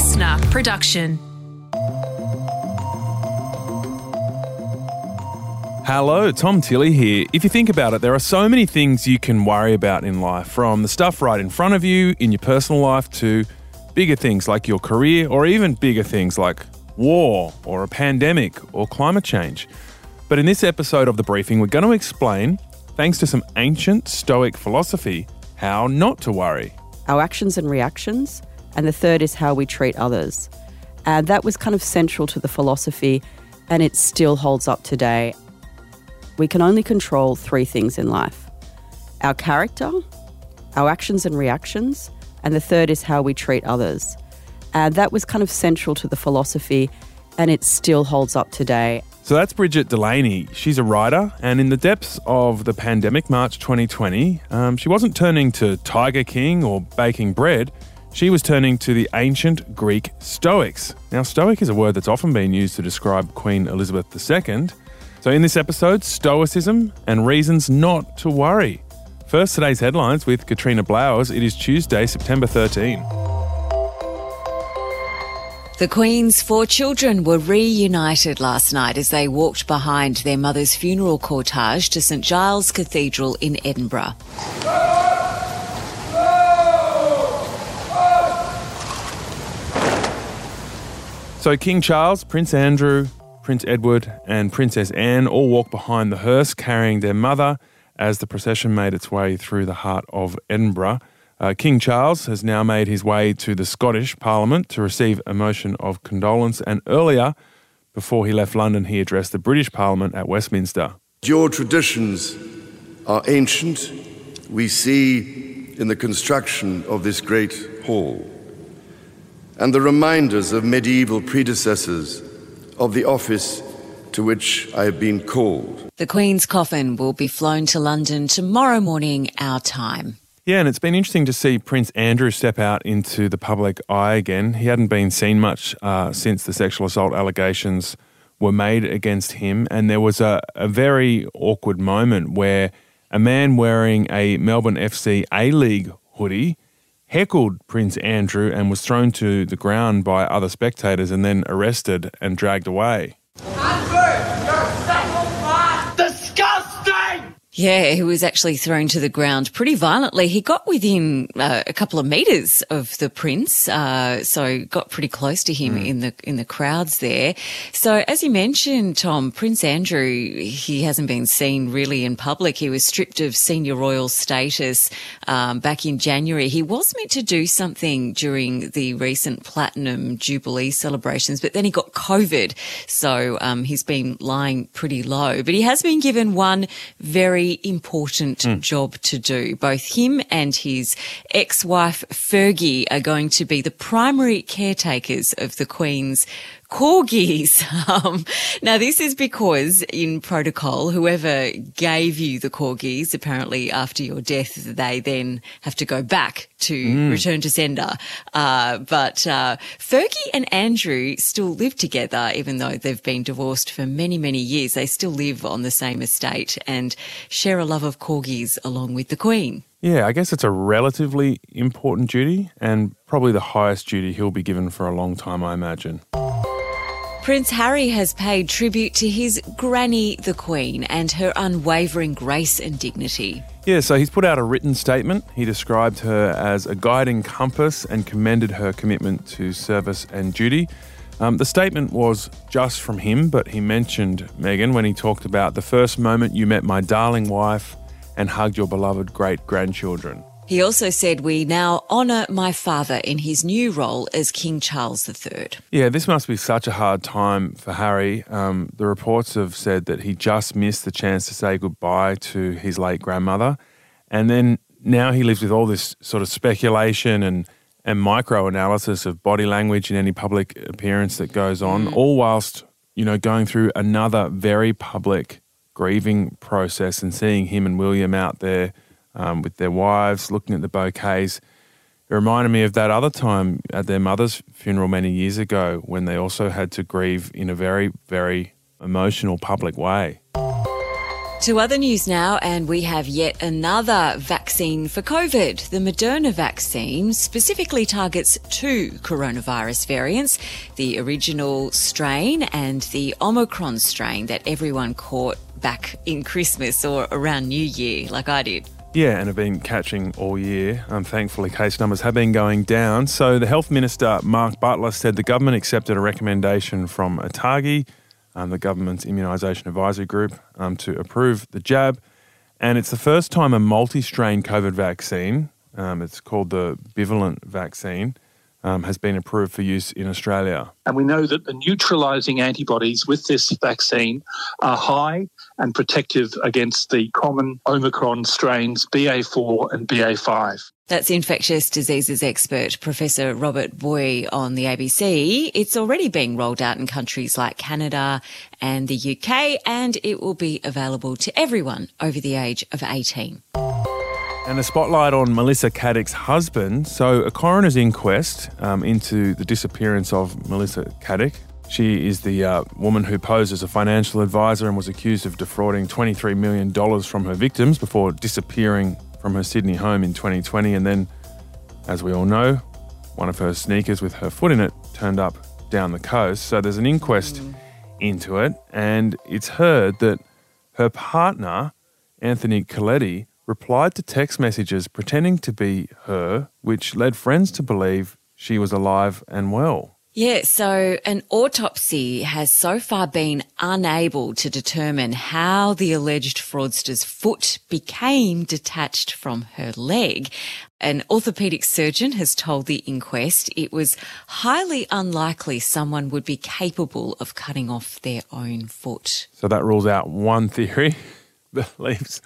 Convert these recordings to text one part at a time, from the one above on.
listener production. Hello, Tom Tilley here. If you think about it, there are so many things you can worry about in life, from the stuff right in front of you in your personal life to bigger things like your career, or even bigger things like war, or a pandemic, or climate change. But in this episode of The Briefing, we're going to explain, thanks to some ancient Stoic philosophy, how not to worry. Our actions and reactions. And the third is how we treat others. And that was kind of central to the philosophy, and it still holds up today. We can only control three things in life our character, our actions and reactions, and the third is how we treat others. And that was kind of central to the philosophy, and it still holds up today. So that's Brigid Delaney. She's a writer, and in the depths of the pandemic, March 2020, um, she wasn't turning to Tiger King or baking bread. She was turning to the ancient Greek Stoics. Now, Stoic is a word that's often been used to describe Queen Elizabeth II. So, in this episode, Stoicism and reasons not to worry. First, today's headlines with Katrina Blowers. It is Tuesday, September 13. The Queen's four children were reunited last night as they walked behind their mother's funeral cortege to St Giles Cathedral in Edinburgh. So, King Charles, Prince Andrew, Prince Edward, and Princess Anne all walked behind the hearse carrying their mother as the procession made its way through the heart of Edinburgh. Uh, King Charles has now made his way to the Scottish Parliament to receive a motion of condolence, and earlier, before he left London, he addressed the British Parliament at Westminster. Your traditions are ancient, we see in the construction of this great hall, and the reminders of medieval predecessors of the office to which I have been called. The Queen's coffin will be flown to London tomorrow morning, our time. Yeah, and it's been interesting to see Prince Andrew step out into the public eye again. He hadn't been seen much uh, since the sexual assault allegations were made against him, and there was a, a very awkward moment where a man wearing a Melbourne FC A League hoodie heckled Prince Andrew and was thrown to the ground by other spectators and then arrested and dragged away. Yeah, he was actually thrown to the ground pretty violently. He got within uh, a couple of meters of the prince, uh, so got pretty close to him mm. in the in the crowds there. So, as you mentioned, Tom, Prince Andrew, he hasn't been seen really in public. He was stripped of senior royal status um, back in January. He was meant to do something during the recent platinum jubilee celebrations, but then he got COVID, so um, he's been lying pretty low. But he has been given one very very important mm. job to do. Both him and his ex-wife Fergie are going to be the primary caretakers of the Queen's corgis. Um, now, this is because in protocol, whoever gave you the corgis, apparently after your death, they then have to go back to mm. return to sender. Uh, but uh, Fergie and Andrew still live together, even though they've been divorced for many, many years. They still live on the same estate and share a love of corgis along with the Queen. Yeah, I guess it's a relatively important duty and probably the highest duty he'll be given for a long time, I imagine. Prince Harry has paid tribute to his granny, the Queen, and her unwavering grace and dignity. Yeah, so he's put out a written statement. He described her as a guiding compass and commended her commitment to service and duty. Um, the statement was just from him, but he mentioned Meghan when he talked about the first moment you met my darling wife and hugged your beloved great grandchildren. He also said, We now honour my father in his new role as King Charles III. Yeah, this must be such a hard time for Harry. Um, the reports have said that he just missed the chance to say goodbye to his late grandmother. And then now he lives with all this sort of speculation and, and micro analysis of body language in any public appearance that goes on, mm. all whilst, you know, going through another very public grieving process and seeing him and William out there um, with their wives, looking at the bouquets. It reminded me of that other time at their mother's funeral many years ago when they also had to grieve in a very, very emotional public way. To other news now, and we have yet another vaccine for COVID. The Moderna vaccine specifically targets two coronavirus variants the original strain and the Omicron strain that everyone caught back in Christmas or around New Year, like I did. Yeah, and have been catching all year. Um, thankfully, case numbers have been going down. So, the Health Minister, Mark Butler, said the government accepted a recommendation from ATAGI um, the government's immunisation advisory group, um, to approve the jab. And it's the first time a multi strain COVID vaccine, um, it's called the bivalent vaccine, um, has been approved for use in Australia. And we know that the neutralising antibodies with this vaccine are high and protective against the common Omicron strains BA4 and BA5. That's infectious diseases expert Professor Robert Booy on the ABC. It's already being rolled out in countries like Canada and the UK, and it will be available to everyone over the age of 18. And a spotlight on Melissa Caddick's husband. So, a coroner's inquest um, into the disappearance of Melissa Caddick. She is the uh, woman who posed as a financial advisor and was accused of defrauding $23 million from her victims before disappearing from her Sydney home in 2020. And then, as we all know, one of her sneakers with her foot in it turned up down the coast. So there's an inquest mm. into it. And it's heard that her partner, Anthony Koletti, replied to text messages pretending to be her, which led friends to believe she was alive and well. Yeah, so an autopsy has so far been unable to determine how the alleged fraudster's foot became detached from her leg. An orthopedic surgeon has told the inquest it was highly unlikely someone would be capable of cutting off their own foot. So that rules out one theory, but leaves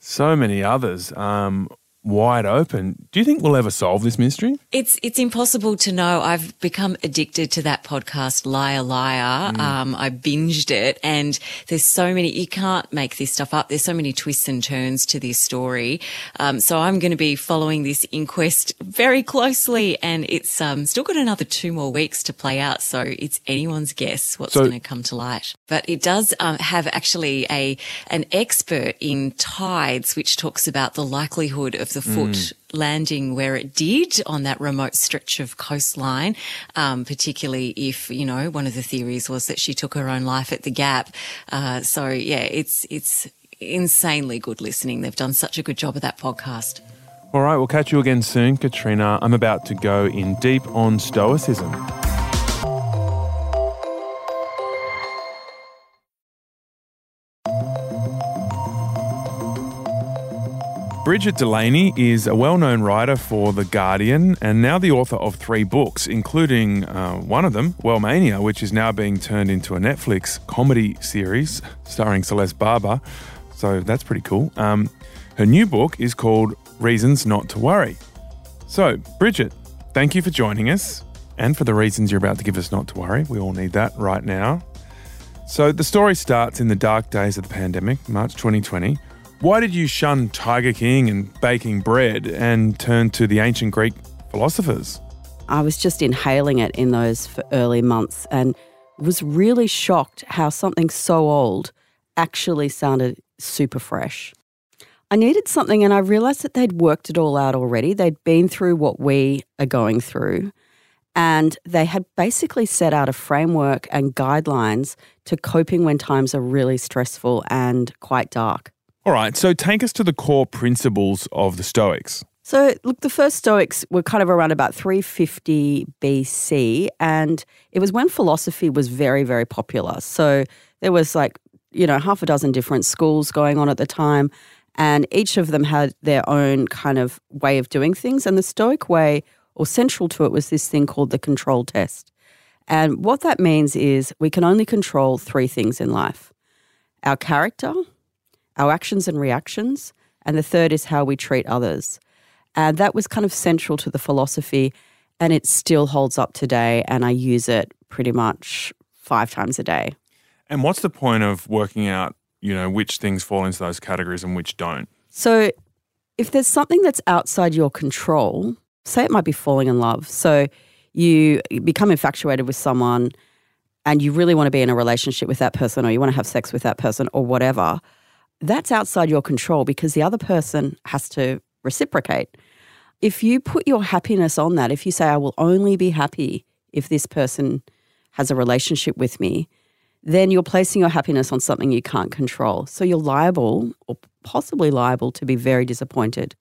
so many others. Um, wide open. Do you think we'll ever solve this mystery? It's it's impossible to know. I've become addicted to that podcast, Liar Liar. Mm. Um, I binged it, and there's so many. You can't make this stuff up. There's so many twists and turns to this story. Um, so I'm going to be following this inquest very closely, and it's um, still got another two more weeks to play out. So it's anyone's guess what's so, going to come to light. But it does um, have actually a an expert in tides, which talks about the likelihood of the foot mm. landing where it did on that remote stretch of coastline, um, particularly if, you know, one of the theories was that she took her own life at the gap. Uh, so yeah, it's, it's insanely good listening. They've done such a good job of that podcast. All right, we'll catch you again soon, Katrina. I'm about to go in deep on Stoicism. Brigid Delaney is a well known writer for The Guardian and now the author of three books, including uh, one of them, Wellmania, which is now being turned into a Netflix comedy series starring Celeste Barber. So that's pretty cool. Um, her new book is called Reasons Not to Worry. So, Brigid, thank you for joining us and for the reasons you're about to give us not to worry. We all need that right now. So, the story starts in the dark days of the pandemic, March 2020 why did you shun Tiger King and baking bread and turn to the ancient Greek philosophers? I was just inhaling it in those early months and was really shocked how something so old actually sounded super fresh. I needed something and I realized that they'd worked it all out already. They'd been through what we are going through and they had basically set out a framework and guidelines to coping when times are really stressful and quite dark. All right, so take us to the core principles of the Stoics. So, look, the first Stoics were kind of around about 350 BC, and it was when philosophy was very, very popular. So, there was like, you know, half a dozen different schools going on at the time, and each of them had their own kind of way of doing things. And the Stoic way, or central to it, was this thing called the control test. And what that means is we can only control three things in life our character, our actions and reactions, and the third is how we treat others. And that was kind of central to the philosophy, and it still holds up today. And I use it pretty much five times a day. And what's the point of working out, you know, which things fall into those categories and which don't? So, if there's something that's outside your control, say it might be falling in love. So, you become infatuated with someone and you really want to be in a relationship with that person or you want to have sex with that person or whatever that's outside your control because the other person has to reciprocate. If you put your happiness on that, if you say, I will only be happy if this person has a relationship with me, then you're placing your happiness on something you can't control. So you're liable or possibly liable to be very disappointed.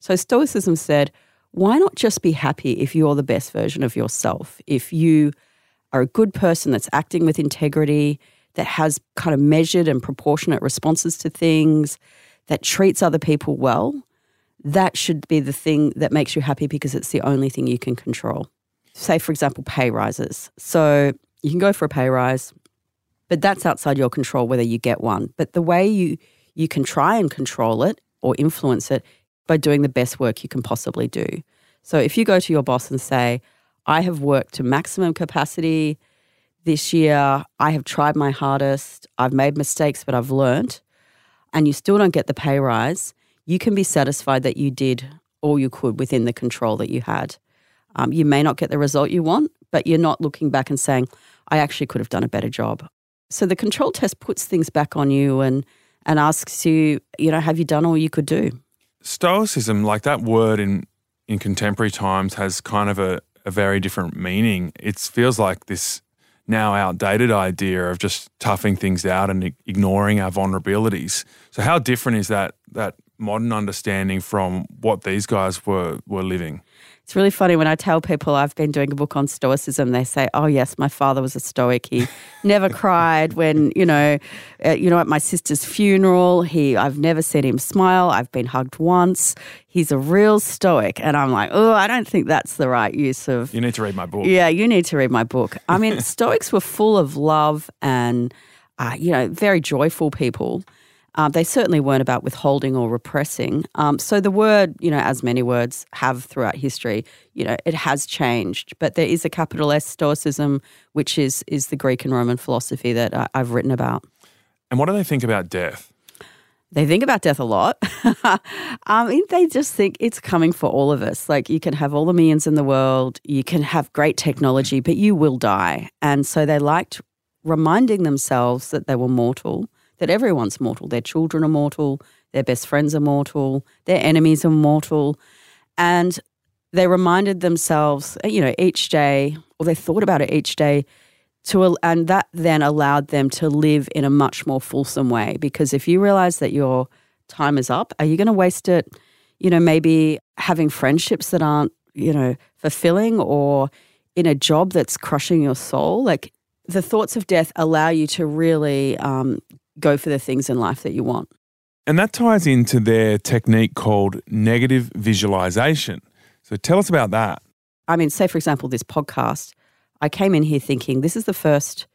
So Stoicism said, why not just be happy if you're the best version of yourself? If you are a good person that's acting with integrity, that has kind of measured and proportionate responses to things, that treats other people well, that should be the thing that makes you happy because it's the only thing you can control. Say, for example, pay rises. So you can go for a pay rise, but that's outside your control whether you get one. But the way you you can try and control it or influence it by doing the best work you can possibly do. So if you go to your boss and say, I have worked to maximum capacity this year, I have tried my hardest, I've made mistakes, but I've learned, and you still don't get the pay rise, you can be satisfied that you did all you could within the control that you had. Um, you may not get the result you want, but you're not looking back and saying, I actually could have done a better job. So the control test puts things back on you and and asks you, you know, have you done all you could do? Stoicism, like that word in in contemporary times, has kind of a, a very different meaning. It feels like this now outdated idea of just toughing things out and ignoring our vulnerabilities. So how different is that that modern understanding from what these guys were were living? It's really funny when I tell people I've been doing a book on Stoicism. They say, "Oh yes, my father was a Stoic. He never cried when you know, uh, you know, at my sister's funeral. He, I've never seen him smile. I've been hugged once. He's a real Stoic." And I'm like, "Oh, I don't think that's the right use of." You need to read my book. Yeah, you need to read my book. I mean, Stoics were full of love and, uh, you know, very joyful people. Um, they certainly weren't about withholding or repressing. Um, so the word, you know, as many words have throughout history, you know, it has changed. But there is a capital S Stoicism, which is is the Greek and Roman philosophy that I, I've written about. And what do they think about death? They think about death a lot. um, they just think it's coming for all of us. Like you can have all the millions in the world, you can have great technology, but you will die. And so they liked reminding themselves that they were mortal that everyone's mortal. Their children are mortal, their best friends are mortal, their enemies are mortal. And they reminded themselves, you know, each day, or they thought about it each day, to and that then allowed them to live in a much more fulsome way. Because if you realize that your time is up, are you going to waste it, you know, maybe having friendships that aren't, you know, fulfilling or in a job that's crushing your soul? Like the thoughts of death allow you to really um, go for the things in life that you want. And that ties into their technique called negative visualization. So tell us about that. I mean, say, for example, this podcast, I came in here thinking this is the first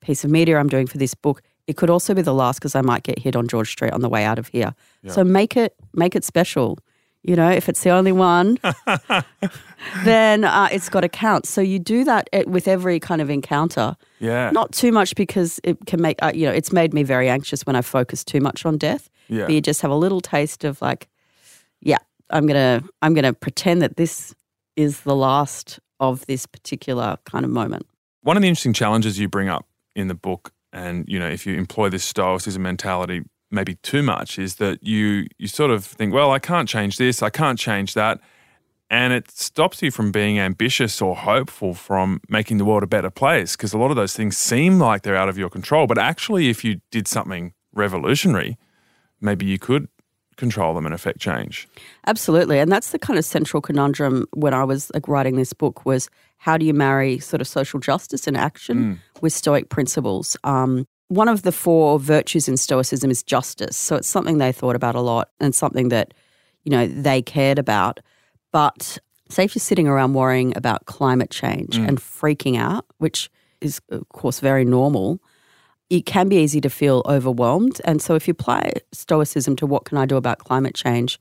piece of media I'm doing for this book. It could also be the last because I might get hit on George Street on the way out of here. Yeah. So make it make it special. You know, if it's the only one, then uh, it's got to count. So you do that with every kind of encounter. Yeah. Not too much because it can make, uh, you know, it's made me very anxious when I focus too much on death. Yeah. But you just have a little taste of like, yeah, I'm going to, I'm going to pretend that this is the last of this particular kind of moment. One of the interesting challenges you bring up in the book, and, you know, if you employ this stoicism mentality maybe too much is that you you sort of think, well, I can't change this, I can't change that, and it stops you from being ambitious or hopeful from making the world a better place because a lot of those things seem like they're out of your control, but actually if you did something revolutionary, maybe you could control them and affect change. Absolutely. And that's the kind of central conundrum when I was like, writing this book was how do you marry sort of social justice and action mm. with stoic principles? Um, one of the four virtues in Stoicism is justice. So it's something they thought about a lot and something that, you know, they cared about. But say if you're sitting around worrying about climate change mm. and freaking out, which is, of course, very normal, it can be easy to feel overwhelmed. And so if you apply Stoicism to what can I do about climate change,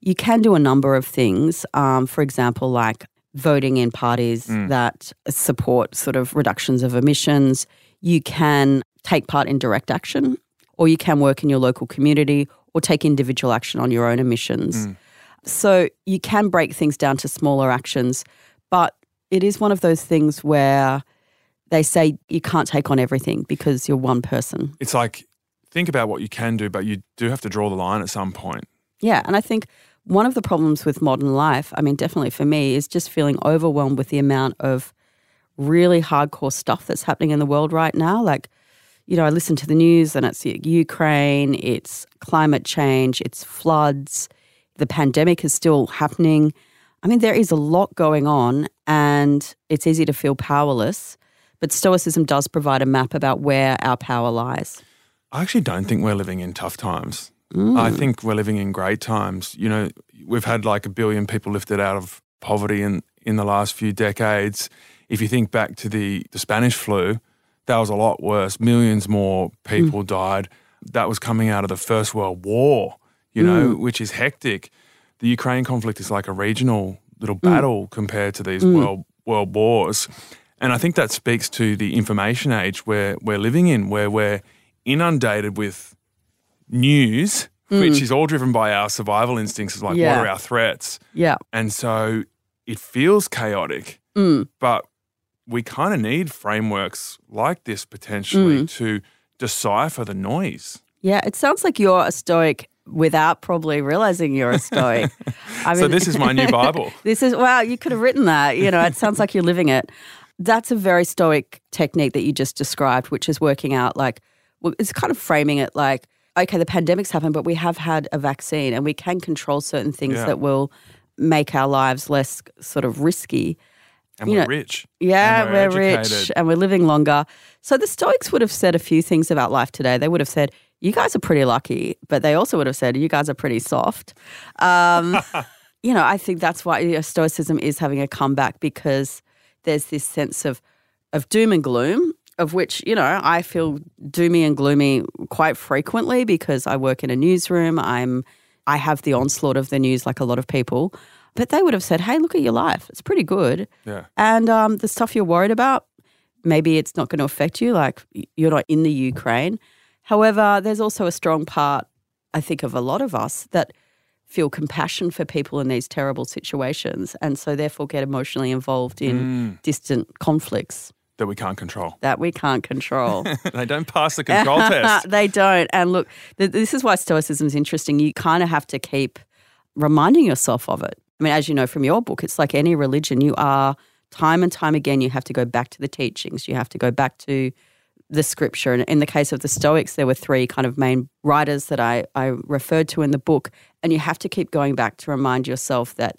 you can do a number of things. Um, for example, like voting in parties mm. that support sort of reductions of emissions. You can take part in direct action, or you can work in your local community or take individual action on your own emissions. Mm. So you can break things down to smaller actions, but it is one of those things where they say you can't take on everything because you're one person. It's like think about what you can do, but you do have to draw the line at some point. Yeah, and I think one of the problems with modern life, I mean, definitely for me, is just feeling overwhelmed with the amount of really hardcore stuff that's happening in the world right now. Like, you know, I listen to the news and it's Ukraine, it's climate change, it's floods, the pandemic is still happening. I mean, there is a lot going on and it's easy to feel powerless. But Stoicism does provide a map about where our power lies. I actually don't think we're living in tough times. Mm. I think we're living in great times. You know, we've had like a billion people lifted out of poverty in, in the last few decades. If you think back to the, the Spanish flu, that was a lot worse. Millions more people mm. died. That was coming out of the First World War, you know, mm. which is hectic. The Ukraine conflict is like a regional little mm. battle compared to these mm. world world wars. And I think that speaks to the information age where we're living in, where we're inundated with news, mm. which is all driven by our survival instincts of like, yeah. what are our threats? Yeah. And so it feels chaotic, mm. but we kind of need frameworks like this potentially mm. to decipher the noise. Yeah, it sounds like you're a stoic without probably realizing you're a stoic. I mean, so this is my new Bible. this is wow, you could have written that. You know, it sounds like you're living it. That's a very stoic technique that you just described, which is working out like, well, it's kind of framing it like, okay, the pandemic's happened, but we have had a vaccine and we can control certain things yeah. that will make our lives less sort of risky. And you we're know, rich. Yeah, we're, we're rich and we're living longer. So the Stoics would have said a few things about life today. They would have said, you guys are pretty lucky, but they also would have said, you guys are pretty soft. Um, you know, I think that's why you know, Stoicism is having a comeback because there's this sense of of doom and gloom of which you know I feel doomy and gloomy quite frequently because I work in a newsroom. I'm I have the onslaught of the news like a lot of people, but they would have said, "Hey, look at your life; it's pretty good." Yeah. And um, the stuff you're worried about, maybe it's not going to affect you. Like you're not in the Ukraine. However, there's also a strong part, I think, of a lot of us that feel compassion for people in these terrible situations and so therefore get emotionally involved in mm. distant conflicts that we can't control. That we can't control. they don't pass the control test. they don't. And look, th- this is why Stoicism is interesting. You kind of have to keep reminding yourself of it. I mean, as you know from your book, it's like any religion. You are time and time again, you have to go back to the teachings. You have to go back to the scripture. And in the case of the Stoics, there were three kind of main writers that I, I referred to in the book. And you have to keep going back to remind yourself that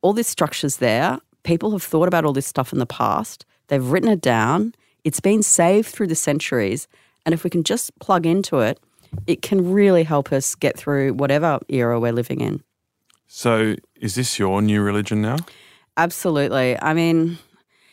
all this structure's there. People have thought about all this stuff in the past, they've written it down, it's been saved through the centuries. And if we can just plug into it, it can really help us get through whatever era we're living in. So, is this your new religion now? Absolutely. I mean,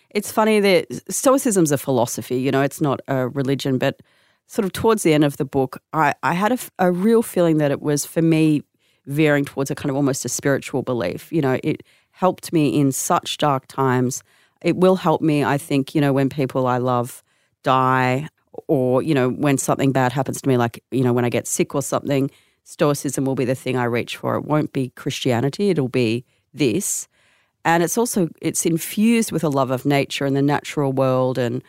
it's funny that Stoicism's a philosophy, you know, it's not a religion, but sort of towards the end of the book, I, I had a, a real feeling that it was for me veering towards a kind of almost a spiritual belief. You know, it helped me in such dark times. It will help me, I think, you know, when people I love die or, you know, when something bad happens to me, like, you know, when I get sick or something, Stoicism will be the thing I reach for. It won't be Christianity, it'll be this. And it's also it's infused with a love of nature and the natural world and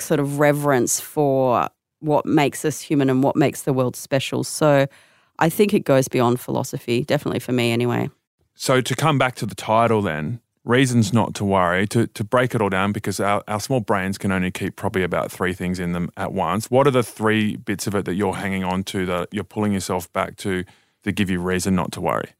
sort of reverence for what makes us human and what makes the world special. So i think it goes beyond philosophy definitely for me anyway. So to come back to the title then reasons not to worry to, to break it all down because our, our small brains can only keep probably about three things in them at once what are the three bits of it that you're hanging on to that you're pulling yourself back to that give you reason not to worry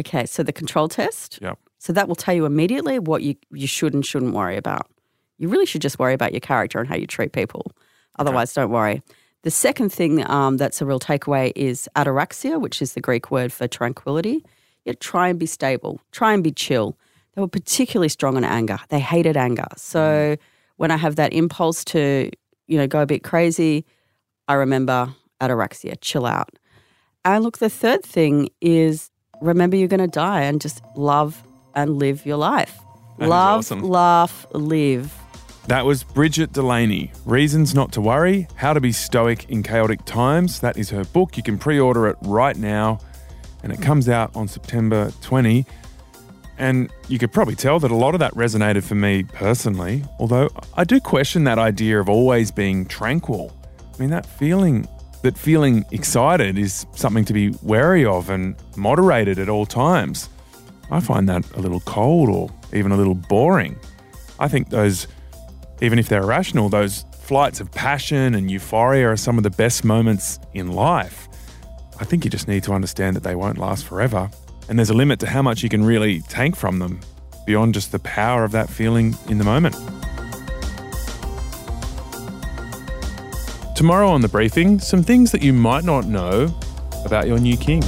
okay so the control test yep so that will tell you immediately what you, you should and shouldn't worry about. You really should just worry about your character and how you treat people. Otherwise, okay. don't worry. The second thing um, that's a real takeaway is ataraxia, which is the Greek word for tranquility. You try and be stable, try and be chill. They were particularly strong on anger. They hated anger. So mm. when I have that impulse to, you know, go a bit crazy, I remember ataraxia, chill out. And look, the third thing is remember you're going to die and just love and live your life. That Love, awesome. laugh, live. That was Brigid Delaney. Reasons Not to Worry How to Be Stoic in Chaotic Times. That is her book. You can pre order it right now, and it comes out on September 20. And you could probably tell that a lot of that resonated for me personally, although I do question that idea of always being tranquil. I mean, that feeling that feeling excited is something to be wary of and moderated at all times. I find that a little cold or even a little boring. I think those, even if they're irrational, those flights of passion and euphoria are some of the best moments in life. I think you just need to understand that they won't last forever. And there's a limit to how much you can really take from them beyond just the power of that feeling in the moment. Tomorrow on the briefing, some things that you might not know about your new king.